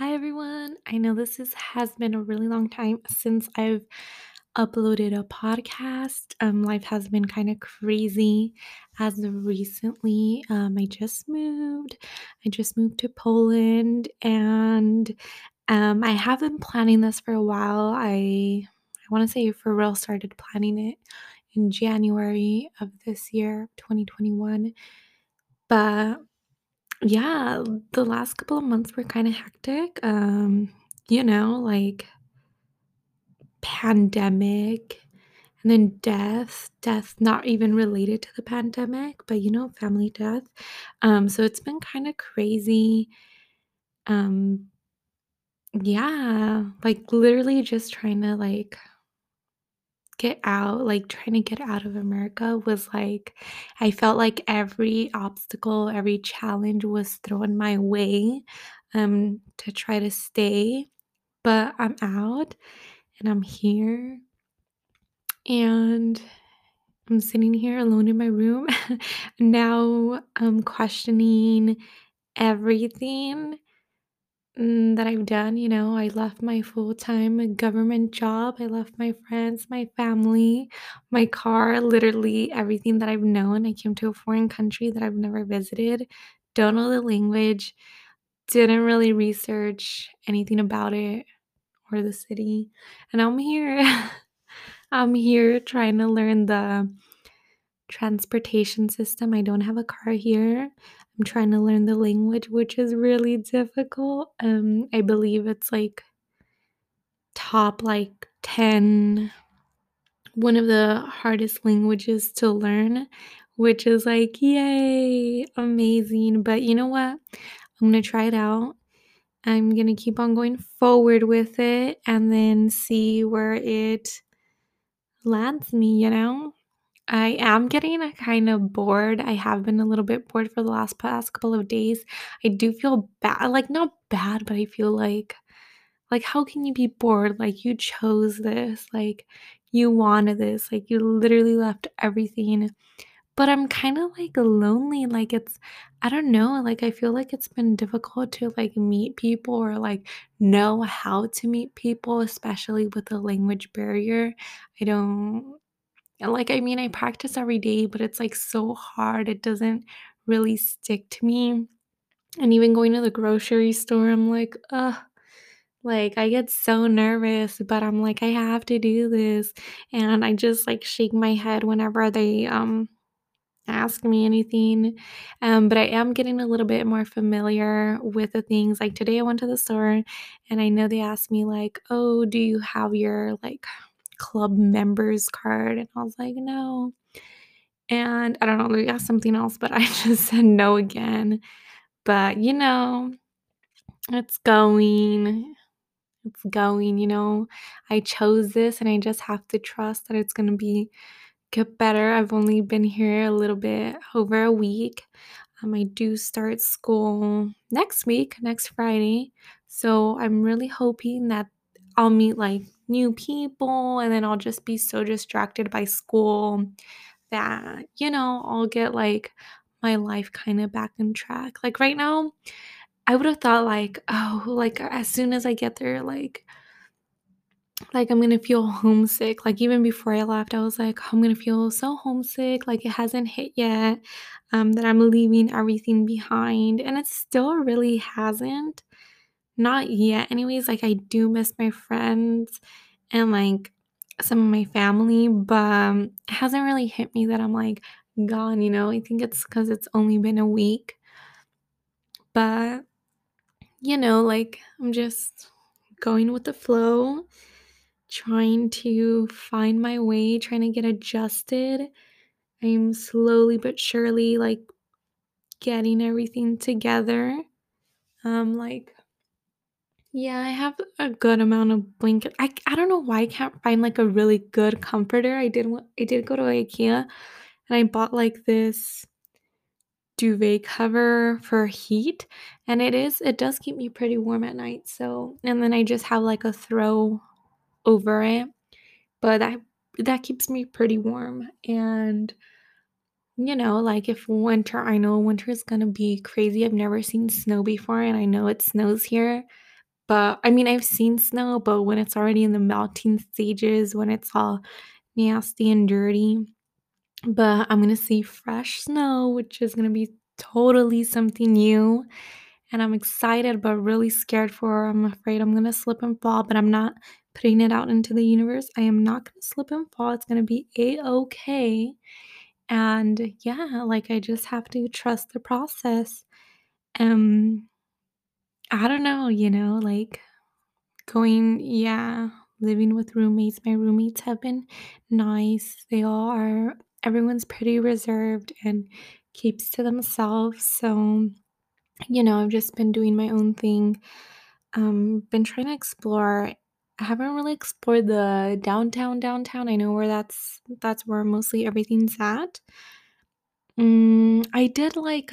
Hi everyone. I know this is, has been a really long time since I've uploaded a podcast. Um, life has been kind of crazy as of recently. Um, I just moved. I just moved to Poland, and um, I have been planning this for a while. I I want to say for real started planning it in January of this year, 2021. But yeah, the last couple of months were kinda hectic, um, you know, like pandemic and then death, death not even related to the pandemic, but, you know, family death. Um, so it's been kinda crazy. Um, yeah, like, literally just trying to, like, get out, like, trying to get out of America was, like I felt like every obstacle, every challenge was thrown my way, um, to try to stay, but I'm out and I'm here, and I'm sitting here alone in my room. Now I'm questioning everything mm, that I've done, you know, I left my full-time government job, I left my friends, my family, my car, literally everything that I've known. I came to a foreign country that I've never visited, don't know the language, didn't really research anything about it or the city, and I'm here. I'm here trying to learn the transportation system. I don't have a car here. I'm trying to learn the language, which is really difficult. Um, I believe it's like top like 10 one of the hardest languages to learn, which is like, yay, amazing. But you know what? I'm gonna try it out. I'm gonna keep on going forward with it and then see where it lands me, you know? I am getting kind of bored. I have been a little bit bored for the last past couple of days. I do feel bad, like not bad, but I feel like like how can you be bored? Like you chose this, like you wanted this, like you literally left everything. But I'm kind of like lonely. Like it's I don't know, like I feel like it's been difficult to like meet people or like know how to meet people, especially with the language barrier. I don't and, like, I mean, I practice every day, but it's, like, so hard, it doesn't really stick to me, and even going to the grocery store, I'm like, "Ugh," like, I get so nervous, but I'm like, "I have to do this," and I just, like, shake my head whenever they, um, ask me anything, um, but I am getting a little bit more familiar with the things, like, today I went to the store, and I know they asked me, like, "Oh, do you have your, like, club members card?" And I was like, "No." And I don't know, they asked something else, but I just said no again. But, you know, it's going, it's going, you know. I chose this and I just have to trust that it's gonna be get better. I've only been here a little bit over a week. Um, I do start school next week, next Friday. So I'm really hoping that I'll meet like new people and then I'll just be so distracted by school that, you know, I'll get like my life kind of back on track. Like right now, I would have thought like, oh, like as soon as I get there, like like I'm gonna feel homesick. Like even before I left, I was like, I'm gonna feel so homesick. Like it hasn't hit yet. Um, that I'm leaving everything behind. And it still really hasn't. Not yet. Anyways, like I do miss my friends and like some of my family, but um, it hasn't really hit me that I'm like gone, you know? I think it's because it's only been a week. But, you know, like I'm just going with the flow, trying to find my way, trying to get adjusted. I'm slowly but surely like getting everything together. Um, like Yeah, I have a good amount of blanket I I don't know why I can't find, like, a really good comforter. I did I did go to IKEA, and I bought, like, this duvet cover for heat, and it is it does keep me pretty warm at night, so and then I just have, like, a throw over it, but that that keeps me pretty warm, and, you know, like, if winter I know winter is gonna be crazy, I've never seen snow before, and I know it snows here, But I mean, I've seen snow, but when it's already in the melting stages, when it's all nasty and dirty. But I'm gonna see fresh snow, which is gonna be totally something new. And I'm excited, but really scared for. I'm afraid I'm gonna slip and fall, but I'm not putting it out into the universe. I am not gonna slip and fall. It's gonna be a okay. And yeah, like I just have to trust the process. Um, I don't know, you know, like going, yeah, living with roommates. My roommates have been nice. They all are, everyone's pretty reserved and keeps to themselves. So, you know, I've just been doing my own thing. Um, been trying to explore. I haven't really explored the downtown downtown. I know where that's that's where mostly everything's at. Mm, I did like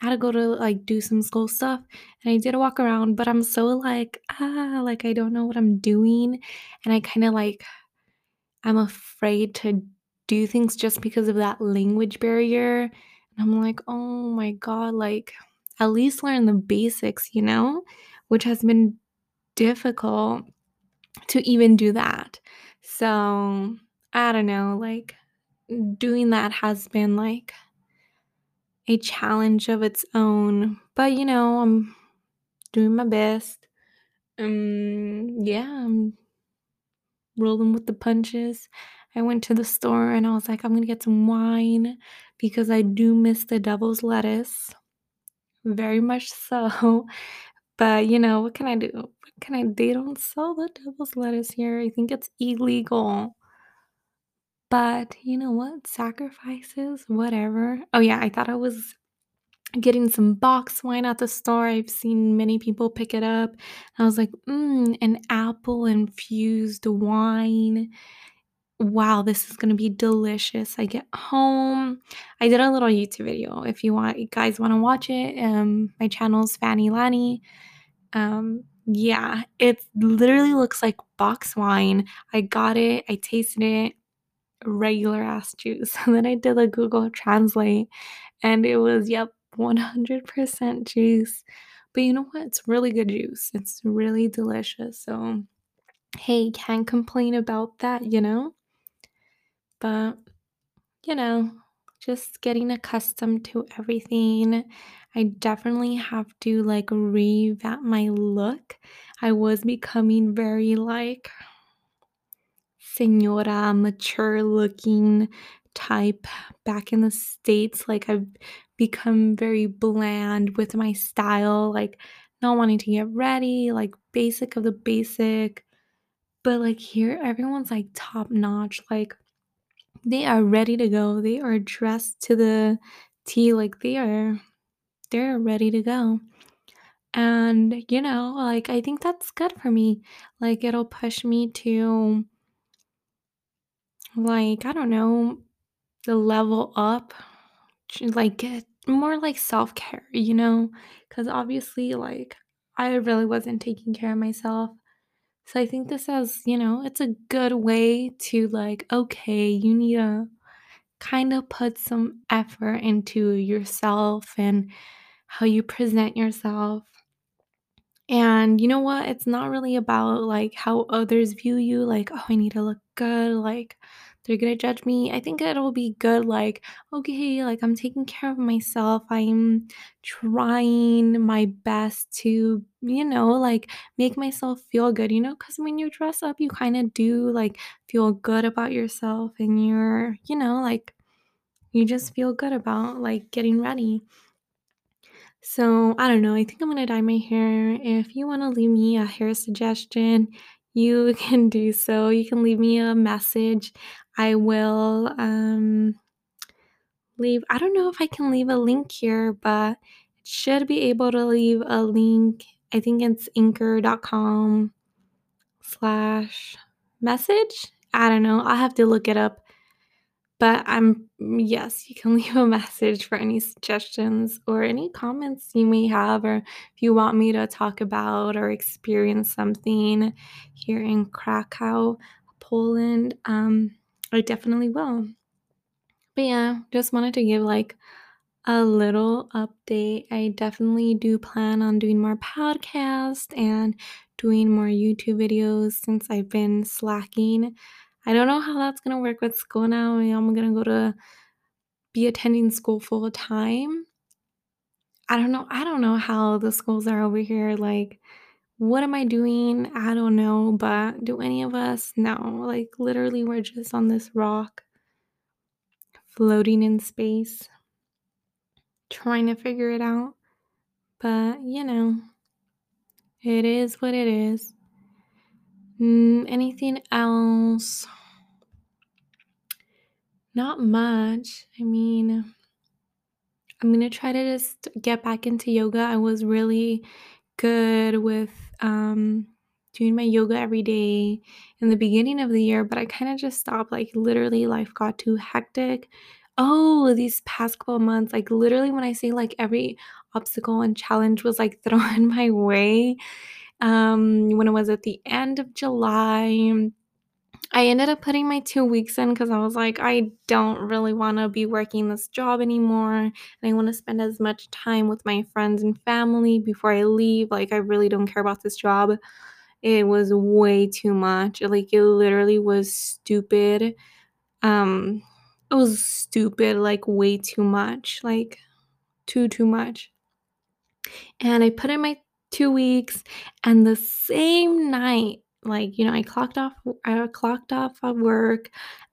I had to go to like do some school stuff and I did a walk around, but I'm so like, ah, like I don't know what I'm doing. And I kind of like, I'm afraid to do things just because of that language barrier. And I'm like, oh my God, like at least learn the basics, you know, which has been difficult to even do that. So I don't know, like doing that has been like a challenge of its own. But you know, I'm doing my best. Um, yeah, I'm rolling with the punches. I went to the store and I was like, I'm gonna get some wine because I do miss the devil's lettuce. Very much so. But you know, what can I do? What can I they don't sell the devil's lettuce here. I think it's illegal. But you know what? Sacrifices, whatever. Oh yeah, I thought I was getting some box wine at the store. I've seen many people pick it up. I was like, mm, an apple infused wine. Wow, this is gonna be delicious. I get home. I did a little YouTube video. If you want, you guys want to watch it, um, my channel's Fany Lany. Um, yeah, it literally looks like box wine. I got it. I tasted it regular ass juice. And then I did a Google Translate and it was, yep, 100% juice. But you know what? It's really good juice. It's really delicious. So, hey, can't complain about that, you know? But, you know, just getting accustomed to everything. I definitely have to like revamp my look. I was becoming very like Senora, mature looking type back in the States. Like, I've become very bland with my style, like, not wanting to get ready, like, basic of the basic. But, like, here, everyone's like top notch. Like, they are ready to go. They are dressed to the T. Like, they are, they're ready to go. And, you know, like, I think that's good for me. Like, it'll push me to like, I don't know, the level up, like get more like self care, you know? Because obviously, like, I really wasn't taking care of myself. So I think this as, you know, it's a good way to like, okay, you need to kind of put some effort into yourself and how you present yourself. And you know what? It's not really about like how others view you, like, oh, I need to look good, like they're gonna judge me. I think it'll be good, like, okay, like I'm taking care of myself. I'm trying my best to, you know, like make myself feel good, you know, because when you dress up, you kind of do like feel good about yourself and you're, you know, like you just feel good about like getting ready. So, I don't know, I think I'm gonna dye my hair. If you wanna leave me a hair suggestion, you can do so. You can leave me a message. I will, um, leave I don't know if I can leave a link here, but it should be able to leave a link. I think it's anchor.com slash message. I don't know. I'll have to look it up. But I'm yes, you can leave a message for any suggestions or any comments you may have, or if you want me to talk about or experience something here in Krakow, Poland. Um, I definitely will. But yeah, just wanted to give like a little update. I definitely do plan on doing more podcasts and doing more YouTube videos since I've been slacking. I don't know how that's gonna work with school now. I'm gonna go to be attending school full time. I don't know I don't know how the schools are over here, like, what am I doing? I don't know, but do any of us? No, like, literally, we're just on this rock floating in space, trying to figure it out, but, you know, it is what it is. Mm, anything else? Not much. I mean I'm gonna try to just get back into yoga. I was really good with, um, doing my yoga every day in the beginning of the year, but I kinda just stopped, like, literally, life got too hectic. Oh, these past couple months, like, literally, when I say, like, every obstacle and challenge was, like, thrown my way, um, when it was at the end of July I ended up putting my 2 weeks in because I was like, "I don't really wanna be working this job anymore, and I wanna spend as much time with my friends and family before I leave, like, I really don't care about this job." It was way too much, like, it literally was stupid. Um, it was stupid, like, way too much, like, too, too much. And I put in my 2 weeks, and the same night, like, you know, I clocked off i clocked off of work,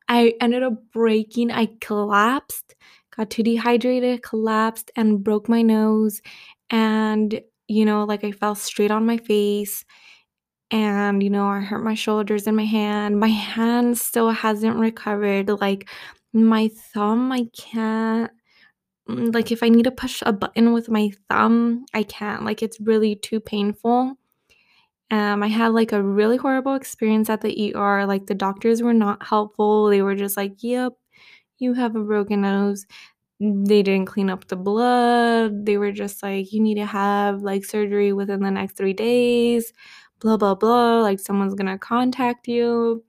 I ended up breaking I collapsed, got too dehydrated, collapsed, and broke my nose, and, you know, like, I fell straight on my face, and, you know, I hurt my shoulders and my hand. My hand still hasn't recovered, like, my thumb, I can't mm, like, if I need to push a button with my thumb, I can't, like, it's really too painful. Um, I had, like, a really horrible experience at the ER, like, the doctors were not helpful, they were just like, "Yep, you have a broken nose." They didn't clean up the blood, they were just like, "You need to have, like, surgery within the next 3 days, blah, blah, blah, like, someone's gonna contact you."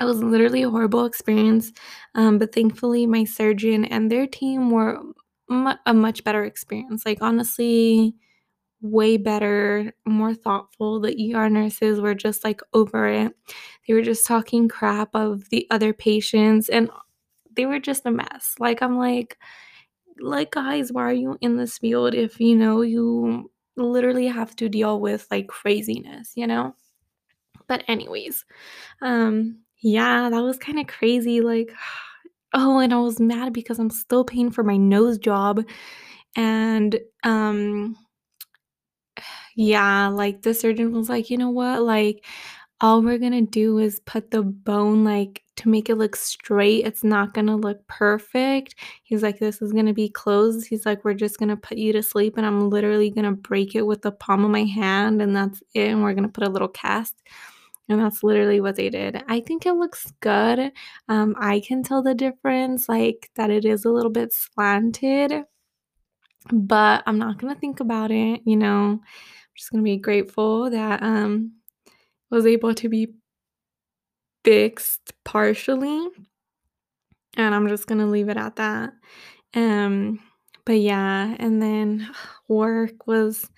It was literally a horrible experience, um, but thankfully, my surgeon and their team were mu a much better experience, like, honestly, way better, more thoughtful, the ER nurses were just, like, over it. They were just talking crap of the other patients, and they were just a mess, like, I'm like like, "Guys, why are you in this field if, you know, you literally have to deal with, like, craziness," you know? But anyways, um, yeah, that was kinda crazy, like oh, and I was mad because I'm still paying for my nose job, and, um yeah, like, the surgeon was like, "You know what? Like, all we're gonna do is put the bone, like to make it look straight, it's not gonna look perfect." He's like, "This is gonna be closed." He's like, "We're just gonna put you to sleep, and I'm literally gonna break it with the palm of my hand, and that's it, and we're gonna put a little cast." And that's literally what they did. I think it looks good, um, I can tell the difference, like, that it is a little bit slanted but I'm not gonna think about it, you know? Just gonna be grateful that, um, was able to be fixed partially and I'm just gonna leave it at that. Um, but yeah, and then work was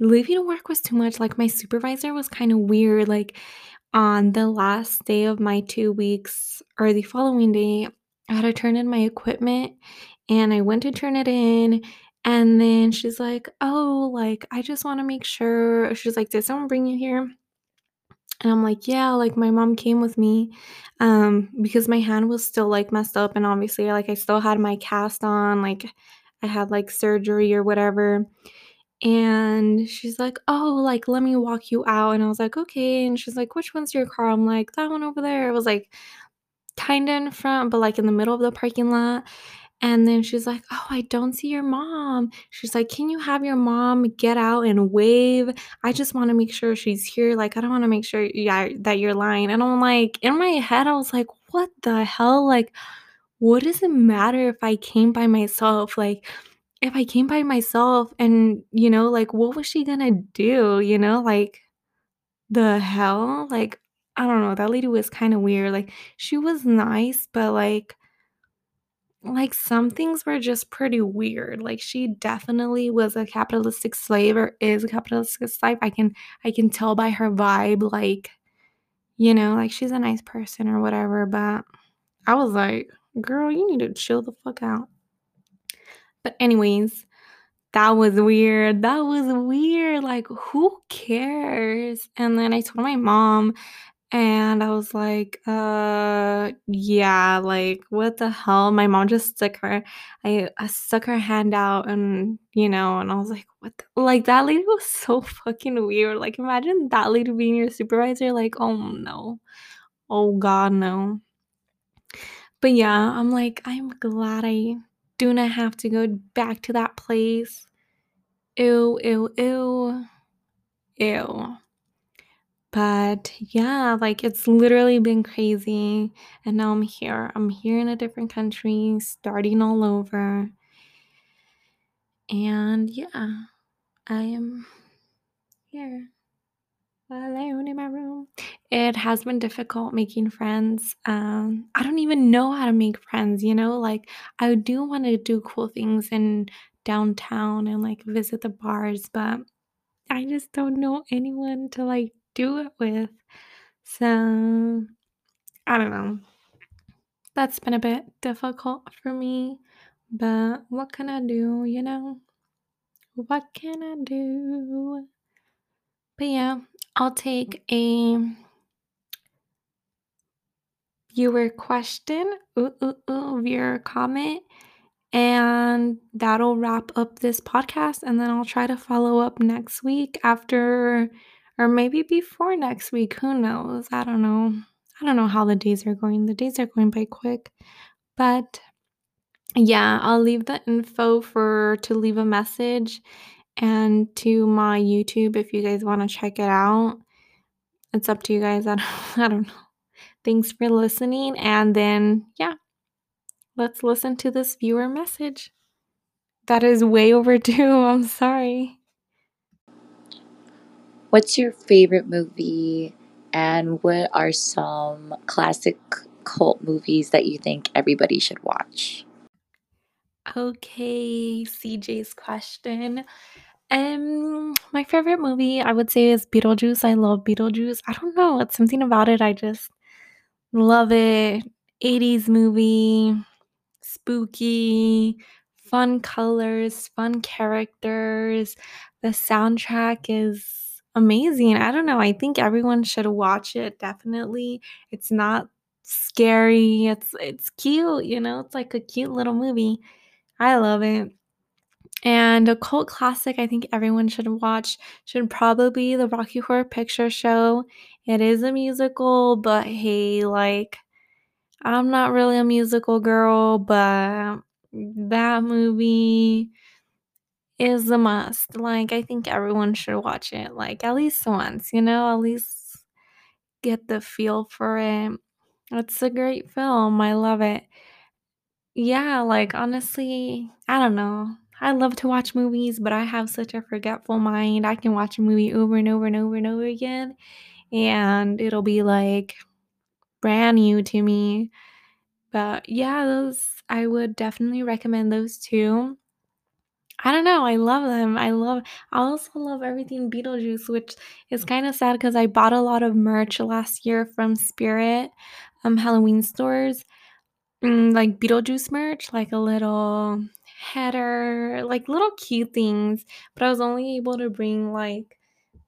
leaving work was too much, like, my supervisor was kinda weird, like, on the last day of my 2 weeks or the following day, I had to turn in my equipment, and I went to turn it in, and then she's like, "Oh, like, I just wanna make sure" she's like, "Did someone bring you here?" And I'm like, "Yeah," like, my mom came with me, um, because my hand was still, like, messed up, and obviously, like, I still had my cast on, like, I had, like, surgery or whatever, and she's like, "Oh, like, let me walk you out," and I was like, "Okay," and she's like, "Which one's your car?" I'm like, "That one over there." It was, like, kinda in front, but, like, in the middle of the parking lot, and then she's like, "Oh, I don't see your mom." She's like, "Can you have your mom get out and wave? I just wanna make sure she's here, like, I don't wanna make sure yeah, that you're lying," and I'm like in my head, I was like, "What the hell?" Like, what does it matter if I came by myself? Like, if I came by myself and, you know, like, what was she gonna do, you know? Like, the hell? Like, I don't know, that lady was kinda weird, like, she was nice, but, like like some things were just pretty weird. Like she definitely was a capitalistic slave or is a capitalistic slave. I can I can tell by her vibe like you know, like she's a nice person or whatever, but I was like, "Girl, you need to chill the fuck out." But anyways, that was weird. That was weird. Like who cares? And then I told my mom and I was like, uh, yeah, like, what the hell? My mom just stuck her, I, I stuck her hand out and, you know, and I was like, what? The, like, that lady was so fucking weird. Like, imagine that lady being your supervisor. Like, oh no. Oh God, no. But yeah, I'm like, I'm glad I do not have to go back to that place. Ew, ew, ew. Ew. But yeah, like it's literally been crazy. And now I'm here. I'm here in a different country, starting all over. And yeah, I am here alone in my room. It has been difficult making friends. Um, I don't even know how to make friends, you know? Like, I do want to do cool things in downtown and like visit the bars, but I just don't know anyone to like do it with. So I don't know. That's been a bit difficult for me, but what can I do, you know? What can I do? But yeah, I'll mm. take a viewer question, ooh, ooh, ooh, viewer comment, and that'll wrap up this podcast. And then I'll try to follow up next week after, or maybe before next week. Who knows? I don't know. I don't know how the days are going. The days are going by quick. But yeah, I'll leave the info for to leave a message and to my YouTube if you guys want to check it out. It's up to you guys. I don't, I don't know. Thanks for listening. And then, yeah, let's listen to this viewer message. That is way overdue. I'm sorry. What's your favorite movie? And what are some classic cult movies that you think everybody should watch? Okay, CJ's question. Um, my favorite movie I would say is Beetlejuice. I love Beetlejuice. I don't know, it's something about it. I just love it. 80s movie, spooky, fun colors, fun characters. The soundtrack is amazing. I don't know. I think everyone should watch it definitely. It's not scary. It's it's cute, you know? It's like a cute little movie. I love it. And a cult classic I think everyone should watch should probably be the Rocky Horror Picture Show. It is a musical, but hey, like I'm not really a musical girl, but that movie is a must. Like I think everyone should watch it like at least once, you know, at least get the feel for it. It's a great film. I love it. Yeah, like honestly, I don't know. I love to watch movies, but I have such a forgetful mind. I can watch a movie over and over and over and over again, and it'll be like brand new to me. But yeah, those I would definitely recommend those two. I don't know, I love them. I love I also love everything Beetlejuice, which is kind of sad because I bought a lot of merch last year from Spirit um Halloween stores Mm, like Beetlejuice merch, like a little header, like little cute things, but I was only able to bring like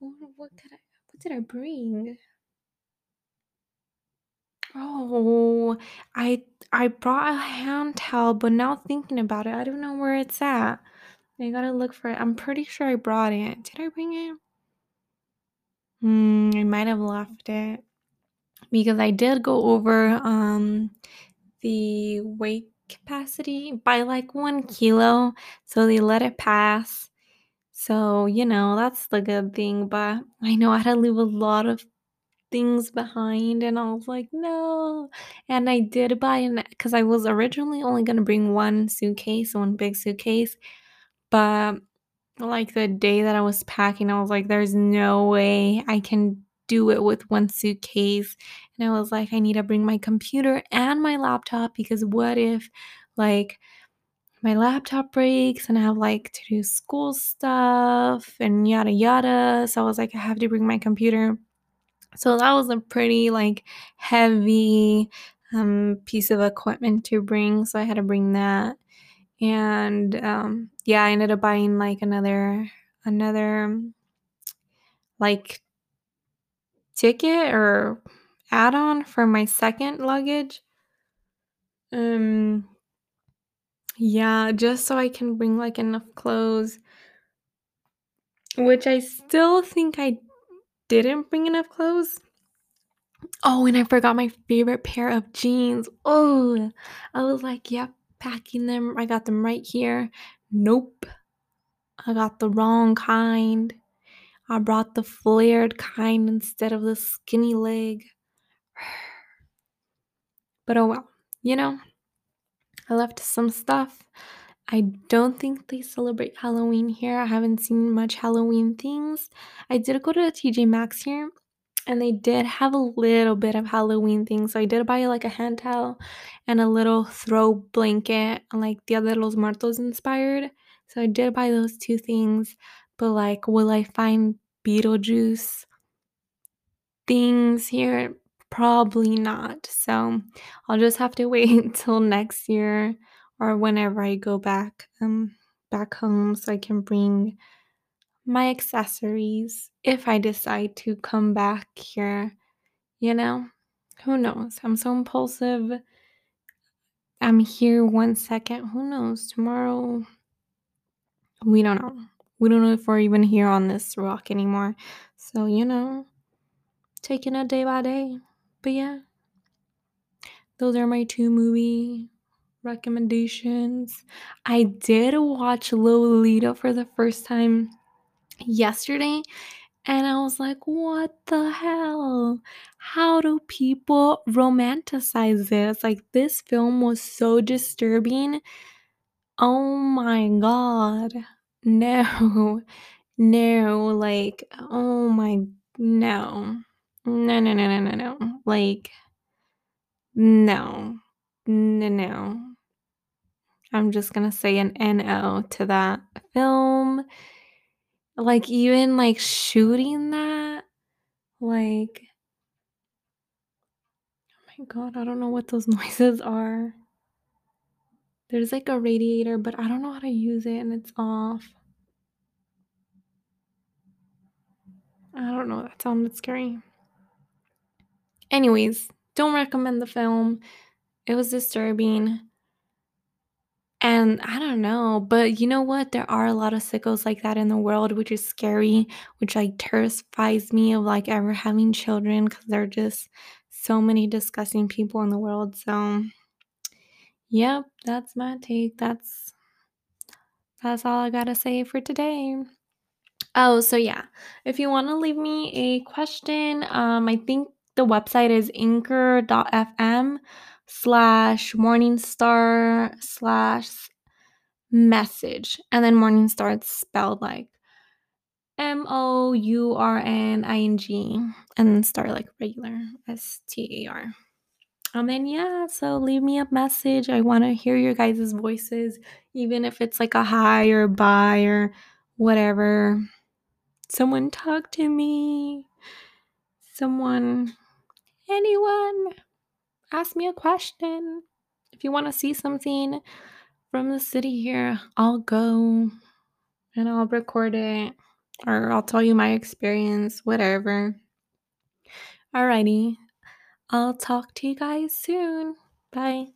what could I what did I bring? Oh, I I brought a hand towel, but now thinking about it, I don't know where it's at. I gotta look for it. I'm pretty sure I brought it. Did I bring it? Hmm, I might have left it because I did go over um the weight capacity by like one kilo. So they let it pass. So, you know, that's the good thing. But I know I had to leave a lot of things behind and I was like, no. And I did buy an because I was originally only gonna bring one suitcase, one big suitcase. But like the day that I was packing, I was like, there's no way I can do it with one suitcase. And I was like, I need to bring my computer and my laptop because what if like my laptop breaks and I have like to do school stuff and yada yada. So I was like, I have to bring my computer. So that was a pretty like heavy um, piece of equipment to bring. So I had to bring that. And um, yeah, I ended up buying like another another like ticket or add-on for my second luggage. Um yeah, just so I can bring like enough clothes. Which I still think I didn't bring enough clothes. Oh, and I forgot my favorite pair of jeans. Oh, I was like, yep, packing them. I got them right here. Nope. I got the wrong kind. I brought the flared kind instead of the skinny leg. But oh well, you know, I left some stuff. I don't think they celebrate Halloween here. I haven't seen much Halloween things. I did go to TJ Maxx here and they did have a little bit of Halloween things. So I did buy like a hand towel and a little throw blanket, like Dia de los Muertos inspired. So I did buy those two things. But like, will I find Beetlejuice things here? Probably not. So I'll just have to wait until next year or whenever I go back um back home so I can bring my accessories if I decide to come back here. You know, who knows? I'm so impulsive. I'm here one second. Who knows? Tomorrow, we don't know. We don't know if we're even here on this rock anymore. So, you know, taking it day by day. But yeah, those are my two movie recommendations. I did watch Lolita for the first time yesterday and I was like, what the hell? How do people romanticize this? Like, this film was so disturbing. Oh my god. No. No. Like, oh my. No. No, no, no, no, no, no. Like, no. No, no. I'm just gonna say an NO to that film. Like, even like shooting that, like, oh my god, I don't know what those noises are. There's like a radiator, but I don't know how to use it and it's off. I don't know, that sounded scary. Anyways, don't recommend the film. It was disturbing. And I don't know, but you know what? There are a lot of sickos like that in the world, which is scary, which like terrifies me of like ever having children because there are just so many disgusting people in the world. So, yep, that's my take. That's that's all I gotta say for today. Oh, so yeah, if you want to leave me a question, um, I think the website is anchor.fm slash mourningstar slash message. And then mourningstar it's spelled like M O U R N I N G and then star like regular S T A R. Um, and then yeah, so leave me a message. I want to hear your guys' voices, even if it's like a hi or a bye or whatever. Someone talk to me. Someone, anyone, ask me a question. If you want to see something from the city here, I'll go and I'll record it or I'll tell you my experience, whatever. Alrighty. I'll talk to you guys soon. Bye.